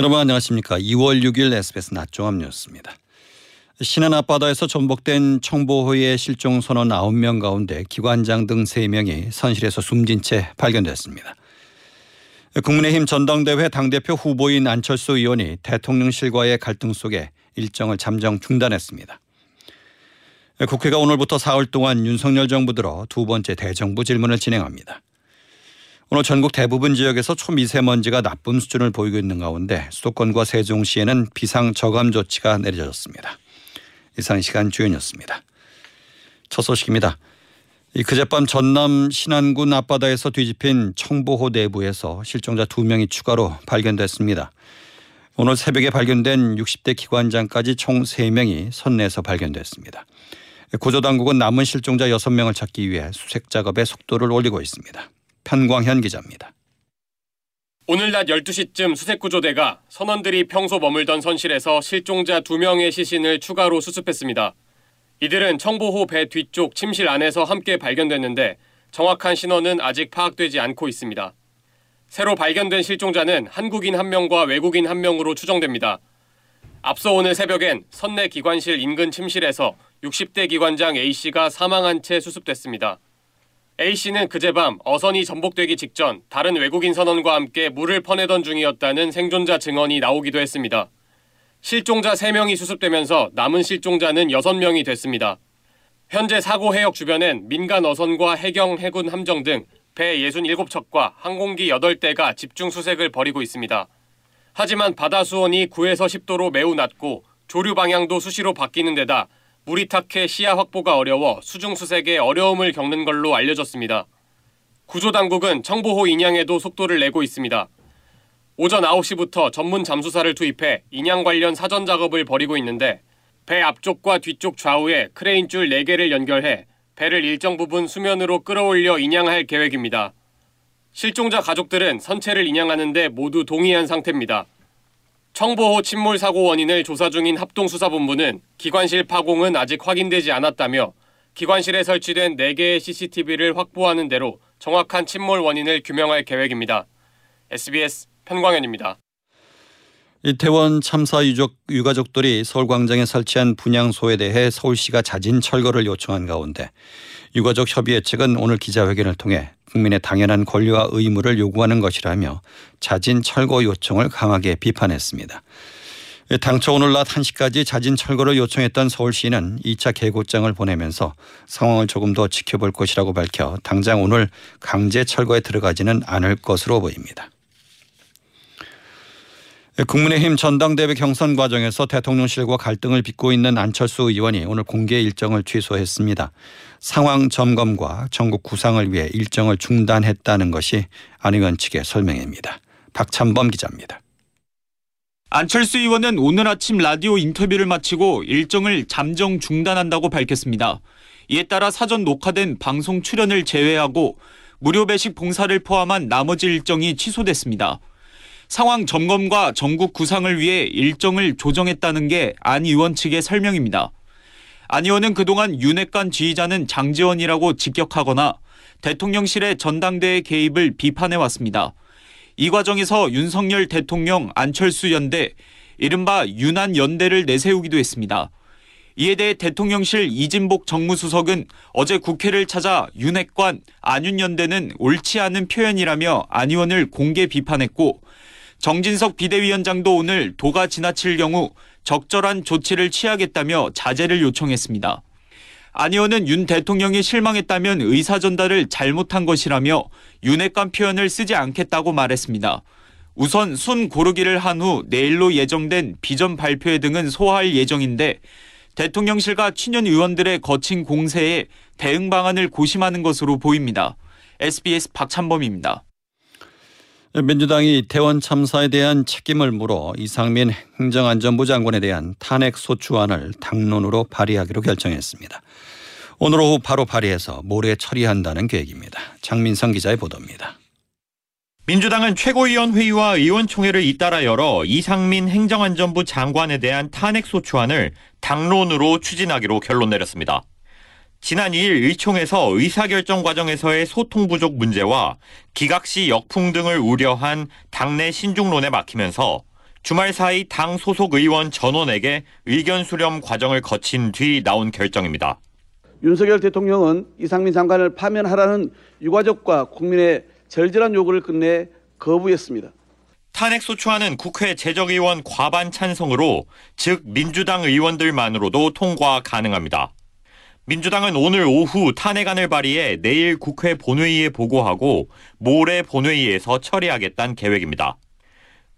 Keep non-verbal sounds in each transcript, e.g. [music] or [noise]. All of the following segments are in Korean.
여러분 안녕하십니까. 2월 6일 SBS 낮종합 뉴스입니다. 신안 앞바다에서 전복된 청보호의 실종 선원 9명 가운데 기관장 등 3명이 선실에서 숨진 채 발견됐습니다. 국민의힘 전당대회 당대표 후보인 안철수 의원이 대통령실과의 갈등 속에 일정을 잠정 중단했습니다. 국회가 오늘부터 사흘 동안 윤석열 정부 들어 두 번째 대정부 질문을 진행합니다. 오늘 전국 대부분 지역에서 초미세먼지가 나쁨 수준을 보이고 있는 가운데 수도권과 세종시에는 비상 저감 조치가 내려졌습니다. 이상 시간 주연이었습니다. 첫 소식입니다. 그젯밤 전남 신안군 앞바다에서 뒤집힌 청보호 내부에서 실종자 2명이 추가로 발견됐습니다. 오늘 새벽에 발견된 60대 기관장까지 총 3명이 선내에서 발견됐습니다. 구조당국은 남은 실종자 6명을 찾기 위해 수색 작업에 속도를 올리고 있습니다. 편광현 기자입니다. 오늘 낮 12시쯤 수색구조대가 선원들이 평소 머물던 선실에서 실종자 2명의 시신을 추가로 수습했습니다. 이들은 청보호 배 뒤쪽 침실 안에서 함께 발견됐는데 정확한 신원은 아직 파악되지 않고 있습니다. 새로 발견된 실종자는 한국인 1명과 외국인 1명으로 추정됩니다. 앞서 오늘 새벽엔 선내 기관실 인근 침실에서 60대 기관장 A씨가 사망한 채 수습됐습니다. A씨는 그제 밤 어선이 전복되기 직전 다른 외국인 선원과 함께 물을 퍼내던 중이었다는 생존자 증언이 나오기도 했습니다. 실종자 3명이 수습되면서 남은 실종자는 6명이 됐습니다. 현재 사고 해역 주변엔 민간 어선과 해경 해군 함정 등 배 67척과 항공기 8대가 집중 수색을 벌이고 있습니다. 하지만 바다 수온이 9에서 10도로 매우 낮고 조류 방향도 수시로 바뀌는 데다 물이 탁해 시야 확보가 어려워 수중 수색에 어려움을 겪는 걸로 알려졌습니다. 구조당국은 청보호 인양에도 속도를 내고 있습니다. 오전 9시부터 전문 잠수사를 투입해 인양 관련 사전 작업을 벌이고 있는데 배 앞쪽과 뒤쪽 좌우에 크레인 줄 4개를 연결해 배를 일정 부분 수면으로 끌어올려 인양할 계획입니다. 실종자 가족들은 선체를 인양하는데 모두 동의한 상태입니다. 청보호 침몰 사고 원인을 조사 중인 합동수사본부는 기관실 파공은 아직 확인되지 않았다며 기관실에 설치된 4개의 CCTV를 확보하는 대로 정확한 침몰 원인을 규명할 계획입니다. SBS 편광현입니다. 이 태원 참사 유족, 유가족들이 서울광장에 설치한 분향소에 대해 서울시가 자진 철거를 요청한 가운데 유가족 협의회 측은 오늘 기자회견을 통해 국민의 당연한 권리와 의무를 요구하는 것이라며 자진 철거 요청을 강하게 비판했습니다. 당초 오늘 낮 1시까지 자진 철거를 요청했던 서울시는 2차 개고장을 보내면서 상황을 조금 더 지켜볼 것이라고 밝혀 당장 오늘 강제 철거에 들어가지는 않을 것으로 보입니다. 국민의힘 전당대회 경선 과정에서 대통령실과 갈등을 빚고 있는 안철수 의원이 오늘 공개 일정을 취소했습니다. 상황 점검과 전국 구상을 위해 일정을 중단했다는 것이 안 의원 측의 설명입니다. 박찬범 기자입니다. 안철수 의원은 오늘 아침 라디오 인터뷰를 마치고 일정을 잠정 중단한다고 밝혔습니다. 이에 따라 사전 녹화된 방송 출연을 제외하고 무료 배식 봉사를 포함한 나머지 일정이 취소됐습니다. 상황 점검과 전국 구상을 위해 일정을 조정했다는 게 안 의원 측의 설명입니다. 안 의원은 그동안 윤핵관 지휘자는 장지원이라고 직격하거나 대통령실의 전당대회 개입을 비판해 왔습니다. 이 과정에서 윤석열 대통령 안철수 연대, 이른바 윤한 연대를 내세우기도 했습니다. 이에 대해 대통령실 이진복 정무수석은 어제 국회를 찾아 윤핵관 안윤연대는 옳지 않은 표현이라며 안 의원을 공개 비판했고 정진석 비대위원장도 오늘 도가 지나칠 경우 적절한 조치를 취하겠다며 자제를 요청했습니다. 안 의원은 윤 대통령이 실망했다면 의사 전달을 잘못한 것이라며 윤핵관 표현을 쓰지 않겠다고 말했습니다. 우선 순 고르기를 한 후 내일로 예정된 비전 발표회 등은 소화할 예정인데 대통령실과 친연 의원들의 거친 공세에 대응 방안을 고심하는 것으로 보입니다. SBS 박찬범입니다. 민주당이 태원 참사에 대한 책임을 물어 이상민 행정안전부 장관에 대한 탄핵 소추안을 당론으로 발의하기로 결정했습니다. 오늘 오후 바로 발의해서 모레 처리한다는 계획입니다. 장민성 기자의 보도입니다. 민주당은 최고위원 회의와 의원총회를 잇따라 열어 이상민 행정안전부 장관에 대한 탄핵 소추안을 당론으로 추진하기로 결론 내렸습니다. 지난 2일 의총에서 의사결정 과정에서의 소통 부족 문제와 기각시 역풍 등을 우려한 당내 신중론에 막히면서 주말 사이 당 소속 의원 전원에게 의견 수렴 과정을 거친 뒤 나온 결정입니다. 윤석열 대통령은 이상민 장관을 파면하라는 유가족과 국민의 절절한 요구를 끝내 거부했습니다. 탄핵 소추안은 국회 재적의원 과반 찬성으로 즉 민주당 의원들만으로도 통과 가능합니다. 민주당은 오늘 오후 탄핵안을 발의해 내일 국회 본회의에 보고하고 모레 본회의에서 처리하겠다는 계획입니다.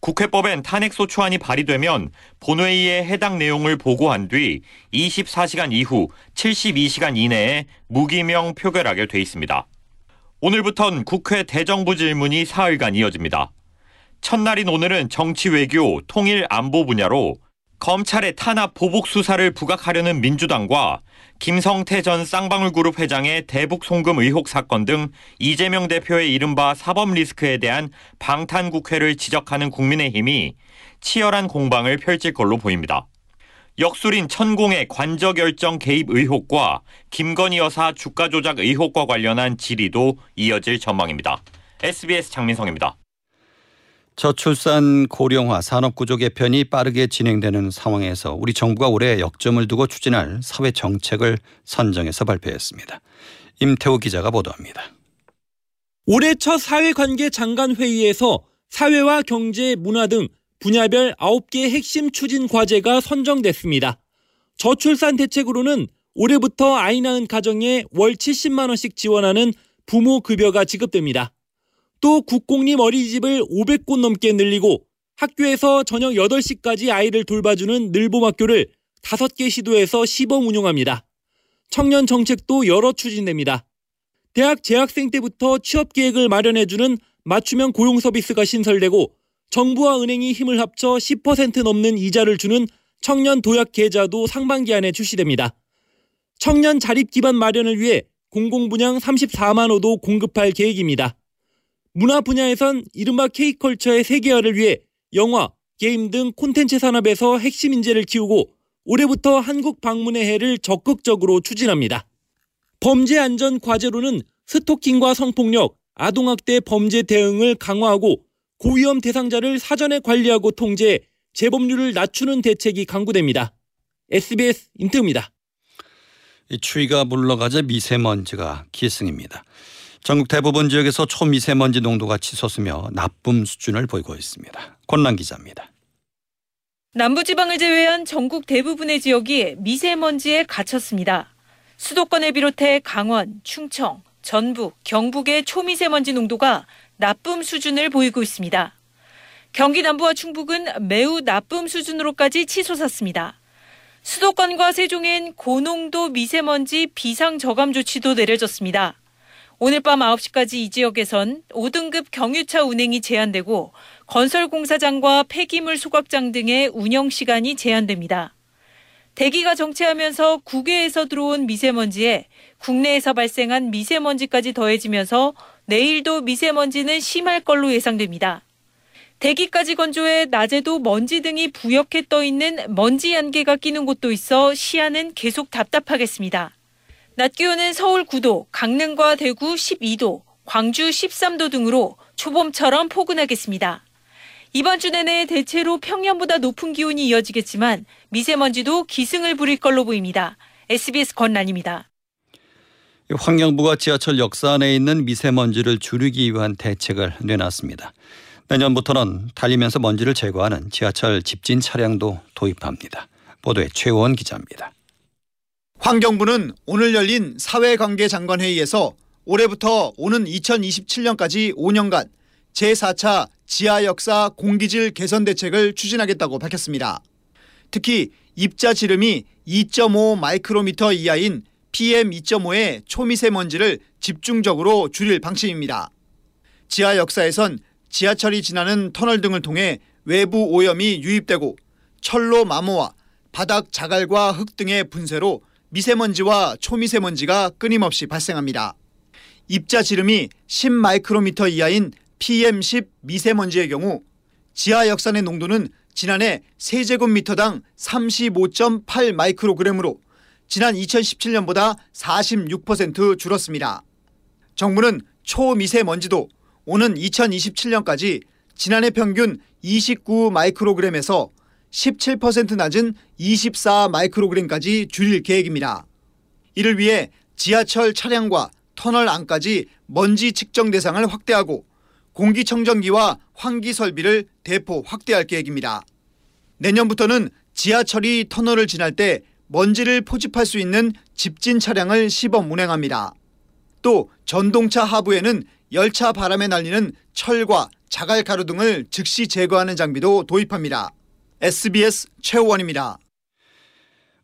국회법엔 탄핵소추안이 발의되면 본회의에 해당 내용을 보고한 뒤 24시간 이후 72시간 이내에 무기명 표결하게 돼 있습니다. 오늘부턴 국회 대정부 질문이 사흘간 이어집니다. 첫날인 오늘은 정치 외교, 통일 안보 분야로 검찰의 탄압 보복 수사를 부각하려는 민주당과 김성태 전 쌍방울그룹 회장의 대북 송금 의혹 사건 등 이재명 대표의 이른바 사법 리스크에 대한 방탄 국회를 지적하는 국민의힘이 치열한 공방을 펼칠 걸로 보입니다. 역술인 천공의 관저 결정 개입 의혹과 김건희 여사 주가 조작 의혹과 관련한 질의도 이어질 전망입니다. SBS 장민성입니다. 저출산 고령화 산업구조 개편이 빠르게 진행되는 상황에서 우리 정부가 올해 역점을 두고 추진할 사회 정책을 선정해서 발표했습니다. 임태우 기자가 보도합니다. 올해 첫 사회관계 장관 회의에서 사회와 경제, 문화 등 분야별 9개 핵심 추진 과제가 선정됐습니다. 저출산 대책으로는 올해부터 아이 낳은 가정에 월 70만 원씩 지원하는 부모 급여가 지급됩니다. 또 국공립 어린이집을 500곳 넘게 늘리고 학교에서 저녁 8시까지 아이를 돌봐주는 늘봄학교를 5개 시도에서 시범 운영합니다. 청년 정책도 여러 추진됩니다. 대학 재학생 때부터 취업 계획을 마련해주는 맞춤형 고용 서비스가 신설되고 정부와 은행이 힘을 합쳐 10% 넘는 이자를 주는 청년 도약 계좌도 상반기 안에 출시됩니다. 청년 자립 기반 마련을 위해 공공분양 34만 호도 공급할 계획입니다. 문화 분야에선 이른바 K컬처의 세계화를 위해 영화, 게임 등 콘텐츠 산업에서 핵심 인재를 키우고 올해부터 한국 방문의 해를 적극적으로 추진합니다. 범죄 안전 과제로는 스토킹과 성폭력, 아동학대 범죄 대응을 강화하고 고위험 대상자를 사전에 관리하고 통제해 재범률을 낮추는 대책이 강구됩니다. SBS 임태우입니다. 추위가 물러가자 미세먼지가 기승입니다. 전국 대부분 지역에서 초미세먼지 농도가 치솟으며 나쁨 수준을 보이고 있습니다. 권란 기자입니다. 남부지방을 제외한 전국 대부분의 지역이 미세먼지에 갇혔습니다. 수도권을 비롯해 강원, 충청, 전북, 경북의 초미세먼지 농도가 나쁨 수준을 보이고 있습니다. 경기 남부와 충북은 매우 나쁨 수준으로까지 치솟았습니다. 수도권과 세종엔 고농도 미세먼지 비상 저감 조치도 내려졌습니다. 오늘 밤 9시까지 이 지역에선 5등급 경유차 운행이 제한되고 건설 공사장과 폐기물 소각장 등의 운영 시간이 제한됩니다. 대기가 정체하면서 국외에서 들어온 미세먼지에 국내에서 발생한 미세먼지까지 더해지면서 내일도 미세먼지는 심할 걸로 예상됩니다. 대기까지 건조해 낮에도 먼지 등이 부옇게 떠 있는 먼지 안개가 끼는 곳도 있어 시야는 계속 답답하겠습니다. 낮 기온은 서울 9도, 강릉과 대구 12도, 광주 13도 등으로 초봄처럼 포근하겠습니다. 이번 주 내내 대체로 평년보다 높은 기온이 이어지겠지만 미세먼지도 기승을 부릴 걸로 보입니다. SBS 권란입니다. 환경부가 지하철 역사 안에 있는 미세먼지를 줄이기 위한 대책을 내놨습니다. 내년부터는 달리면서 먼지를 제거하는 지하철 집진 차량도 도입합니다. 보도에 최원 기자입니다. 환경부는 오늘 열린 사회관계 장관 회의에서 올해부터 오는 2027년까지 5년간 제4차 지하 역사 공기질 개선 대책을 추진하겠다고 밝혔습니다. 특히 입자 지름이 2.5 마이크로미터 이하인 PM2.5의 초미세먼지를 집중적으로 줄일 방침입니다. 지하 역사에선 지하철이 지나는 터널 등을 통해 외부 오염이 유입되고 철로 마모와 바닥 자갈과 흙 등의 분쇄로 미세먼지와 초미세먼지가 끊임없이 발생합니다. 입자 지름이 10 마이크로미터 이하인 PM10 미세먼지의 경우 지하 역산의 농도는 지난해 세제곱미터당 35.8 마이크로그램으로 지난 2017년보다 46% 줄었습니다. 정부는 초미세먼지도 오는 2027년까지 지난해 평균 29 마이크로그램에서 17% 낮은 24 마이크로그램까지 줄일 계획입니다. 이를 위해 지하철 차량과 터널 안까지 먼지 측정 대상을 확대하고 공기청정기와 환기 설비를 대폭 확대할 계획입니다. 내년부터는 지하철이 터널을 지날 때 먼지를 포집할 수 있는 집진 차량을 시범 운행합니다. 또 전동차 하부에는 열차 바람에 날리는 철과 자갈 가루 등을 즉시 제거하는 장비도 도입합니다. SBS 최호원입니다.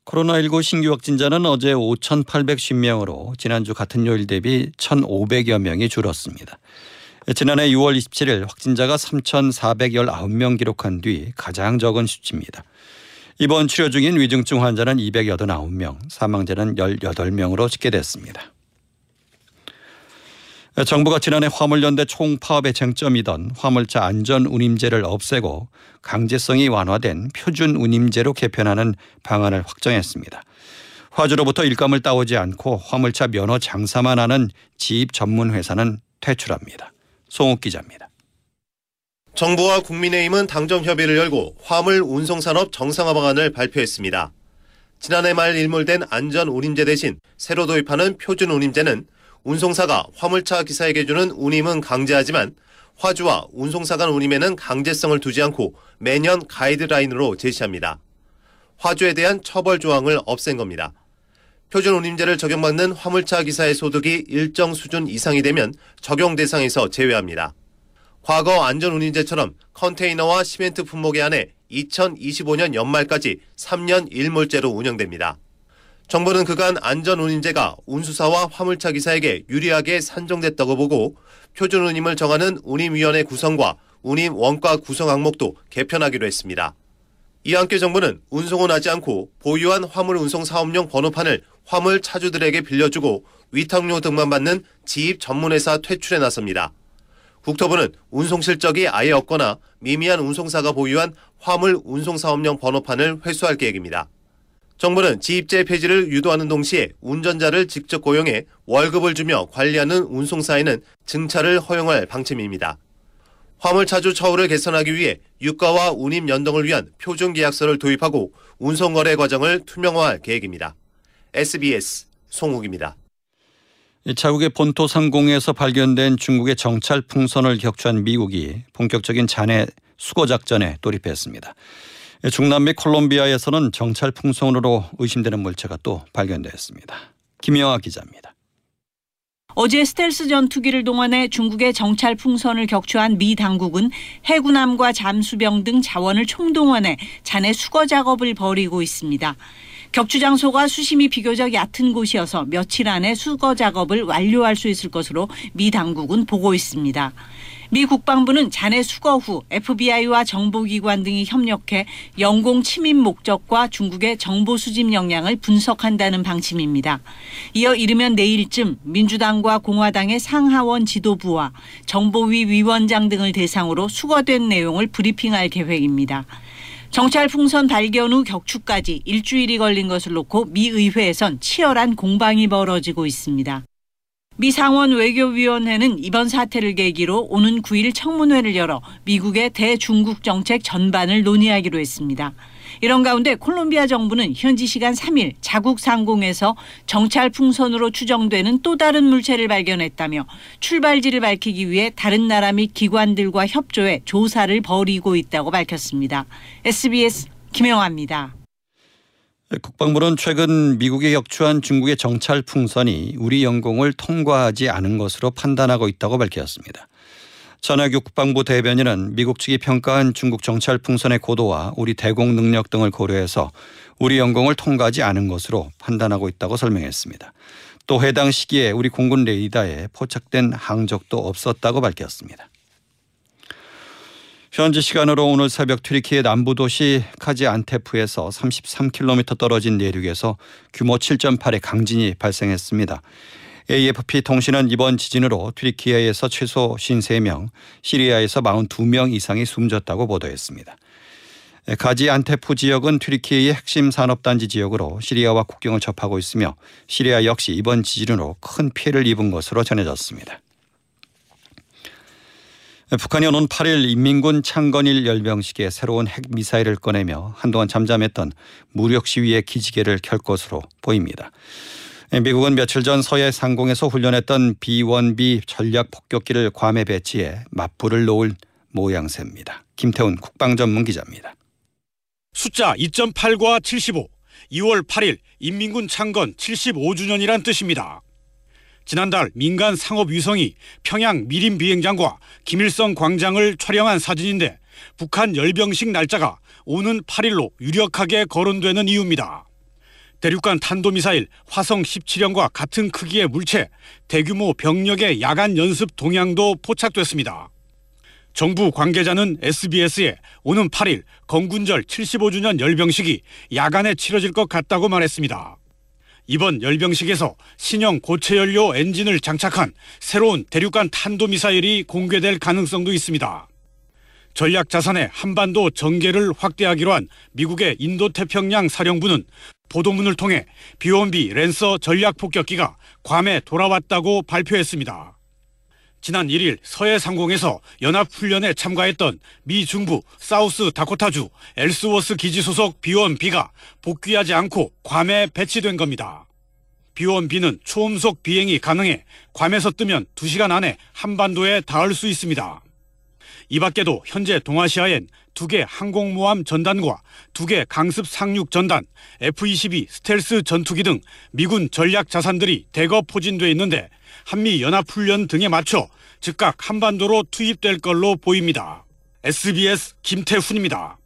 코로나19 신규 확진자는 어제 5,810명으로 지난주 같은 요일 대비 1,500여 명이 줄었습니다. 지난해 6월 27일 확진자가 3,419명 기록한 뒤 가장 적은 수치입니다. 이번 치료 중인 위중증 환자는 289명, 사망자는 18명으로 집계됐습니다. 정부가 지난해 화물연대 총파업의 쟁점이던 화물차 안전운임제를 없애고 강제성이 완화된 표준운임제로 개편하는 방안을 확정했습니다. 화주로부터 일감을 따오지 않고 화물차 면허 장사만 하는 지입 전문 회사는 퇴출합니다. 송욱 기자입니다. 정부와 국민의힘은 당정 협의를 열고 화물 운송산업 정상화 방안을 발표했습니다. 지난해 말 일몰된 안전 운임제 대신 새로 도입하는 표준 운임제는 운송사가 화물차 기사에게 주는 운임은 강제하지만 화주와 운송사 간 운임에는 강제성을 두지 않고 매년 가이드라인으로 제시합니다. 화주에 대한 처벌 조항을 없앤 겁니다. 표준 운임제를 적용받는 화물차 기사의 소득이 일정 수준 이상이 되면 적용 대상에서 제외합니다. 과거 안전 운임제처럼 컨테이너와 시멘트 품목에 한해 2025년 연말까지 3년 일몰제로 운영됩니다. 정부는 그간 안전운임제가 운수사와 화물차 기사에게 유리하게 산정됐다고 보고 표준운임을 정하는 운임위원회 구성과 운임 원가 구성 항목도 개편하기로 했습니다. 이와 함께 정부는 운송은 하지 않고 보유한 화물 운송 사업용 번호판을 화물 차주들에게 빌려주고 위탁료 등만 받는 지입 전문회사 퇴출에 나섭니다. 국토부는 운송 실적이 아예 없거나 미미한 운송사가 보유한 화물 운송 사업용 번호판을 회수할 계획입니다. 정부는 지입제 폐지를 유도하는 동시에 운전자를 직접 고용해 월급을 주며 관리하는 운송사에는 증차를 허용할 방침입니다. 화물차주 처우를 개선하기 위해 유가와 운임 연동을 위한 표준 계약서를 도입하고 운송거래 과정을 투명화할 계획입니다. SBS 송욱입니다. 자국의 본토 상공에서 발견된 중국의 정찰 풍선을 격추한 미국이 본격적인 잔해 수거 작전에 돌입했습니다. 중남미 콜롬비아에서는 정찰 풍선으로 의심되는 물체가 또 발견됐습니다. 김영아 기자입니다. 어제 스텔스 전투기를 동원해 중국의 정찰 풍선을 격추한 미 당국은 해군함과 잠수병 등 자원을 총동원해 잔해 수거 작업을 벌이고 있습니다. 격추 장소가 수심이 비교적 얕은 곳이어서 며칠 안에 수거 작업을 완료할 수 있을 것으로 미 당국은 보고 있습니다. 미 국방부는 잔해 수거 후 FBI와 정보기관 등이 협력해 영공 침입 목적과 중국의 정보 수집 역량을 분석한다는 방침입니다. 이어 이르면 내일쯤 민주당과 공화당의 상하원 지도부와 정보위 위원장 등을 대상으로 수거된 내용을 브리핑할 계획입니다. 정찰 풍선 발견 후 격추까지 일주일이 걸린 것을 놓고 미 의회에선 치열한 공방이 벌어지고 있습니다. 미 상원 외교위원회는 이번 사태를 계기로 오는 9일 청문회를 열어 미국의 대중국 정책 전반을 논의하기로 했습니다. 이런 가운데 콜롬비아 정부는 현지 시간 3일 자국 상공에서 정찰 풍선으로 추정되는 또 다른 물체를 발견했다며 출발지를 밝히기 위해 다른 나라 및 기관들과 협조해 조사를 벌이고 있다고 밝혔습니다. SBS 김영아입니다. 국방부는 최근 미국에 격추한 중국의 정찰 풍선이 우리 영공을 통과하지 않은 것으로 판단하고 있다고 밝혔습니다. 전하규 국방부 대변인은 미국 측이 평가한 중국 정찰 풍선의 고도와 우리 대공 능력 등을 고려해서 우리 영공을 통과하지 않은 것으로 판단하고 있다고 설명했습니다. 또 해당 시기에 우리 공군 레이더에 포착된 항적도 없었다고 밝혔습니다. 현지 시간으로 오늘 새벽 튀르키예 남부 도시 카지안테프에서 33km 떨어진 내륙에서 규모 7.8의 강진이 발생했습니다. AFP 통신은 이번 지진으로 튀르키예에서 최소 53명, 시리아에서 42명 이상이 숨졌다고 보도했습니다. 가지안테프 지역은 튀르키예의 핵심 산업단지 지역으로 시리아와 국경을 접하고 있으며 시리아 역시 이번 지진으로 큰 피해를 입은 것으로 전해졌습니다. 북한이 오는 8일 인민군 창건일 열병식에 새로운 핵 미사일을 꺼내며 한동안 잠잠했던 무력 시위의 기지개를 켤 것으로 보입니다. 미국은 며칠 전 서해 상공에서 훈련했던 B-1B 전략 폭격기를 괌에 배치해 맞불을 놓을 모양새입니다. 김태훈 국방전문 기자입니다. 숫자 2.8과 75, 2월 8일 인민군 창건 75주년이란 뜻입니다. 지난달 민간 상업 위성이 평양 미림 비행장과 김일성 광장을 촬영한 사진인데 북한 열병식 날짜가 오는 8일로 유력하게 거론되는 이유입니다. 대륙간 탄도미사일 화성 17형과 같은 크기의 물체, 대규모 병력의 야간 연습 동향도 포착됐습니다. 정부 관계자는 SBS에 오는 8일 건군절 75주년 열병식이 야간에 치러질 것 같다고 말했습니다. 이번 열병식에서 신형 고체 연료 엔진을 장착한 새로운 대륙간 탄도미사일이 공개될 가능성도 있습니다. 전략 자산의 한반도 전개를 확대하기로 한 미국의 인도태평양 사령부는 보도문을 통해 비원비 랜서 전략 폭격기가 괌에 돌아왔다고 발표했습니다. 지난 1일 서해 상공에서 연합훈련에 참가했던 미 중부 사우스 다코타주 엘스워스 기지 소속 비원비가 복귀하지 않고 괌에 배치된 겁니다. 비원비는 초음속 비행이 가능해 괌에서 뜨면 2시간 안에 한반도에 닿을 수 있습니다. 이 밖에도 현재 동아시아엔 두 개 항공모함 전단과 두 개 강습 상륙 전단, F-22 스텔스 전투기 등 미군 전략 자산들이 대거 포진돼 있는데 한미 연합훈련 등에 맞춰 즉각 한반도로 투입될 걸로 보입니다. SBS 김태훈입니다.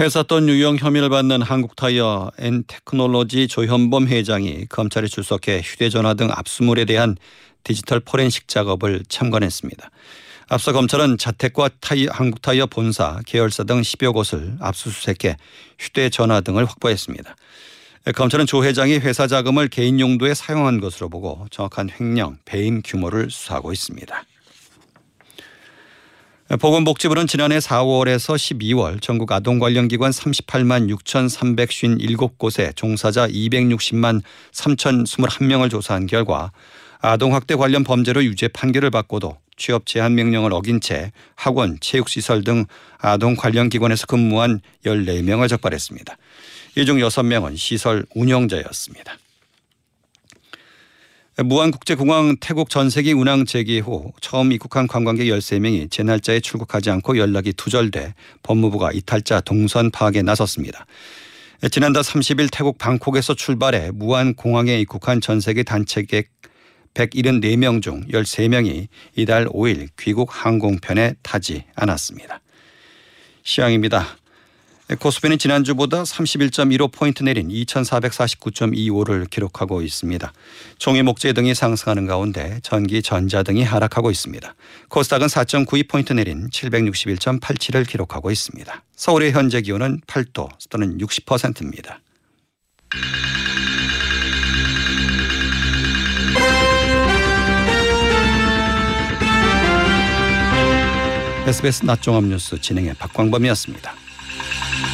회사 돈 유용 혐의를 받는 한국타이어앤테크놀로지 조현범 회장이 검찰에 출석해 휴대전화 등 압수물에 대한 디지털 포렌식 작업을 참관했습니다. 앞서 검찰은 자택과 타이, 한국타이어 본사, 계열사 등 10여 곳을 압수수색해 휴대전화 등을 확보했습니다. 검찰은 조 회장이 회사 자금을 개인 용도에 사용한 것으로 보고 정확한 횡령, 배임 규모를 수사하고 있습니다. 보건복지부는 지난해 4월에서 12월 전국 아동 관련 기관 38만 6,357곳에 종사자 260만 3,021명을 조사한 결과 아동 학대 관련 범죄로 유죄 판결을 받고도 취업 제한 명령을 어긴 채 학원, 체육시설 등 아동 관련 기관에서 근무한 14명을 적발했습니다. 이중 6명은 시설 운영자였습니다. 무안국제공항 태국 전세기 운항 재개 후 처음 입국한 관광객 13명이 제 날짜에 출국하지 않고 연락이 두절돼 법무부가 이탈자 동선 파악에 나섰습니다. 지난달 30일 태국 방콕에서 출발해 무안공항에 입국한 전세계 단체객 174명 중 13명이 이달 5일 귀국 항공편에 타지 않았습니다. 시황입니다. 코스피는 지난주보다 31.15포인트 내린 2449.25를 기록하고 있습니다. 종이 목재 등이 상승하는 가운데 전기, 전자 등이 하락하고 있습니다. 코스닥은 4.92포인트 내린 761.87을 기록하고 있습니다. 서울의 현재 기온은 8도, 습도는 60%입니다. SBS 낮종합 뉴스 진행의 박광범이었습니다. Thank [laughs] you.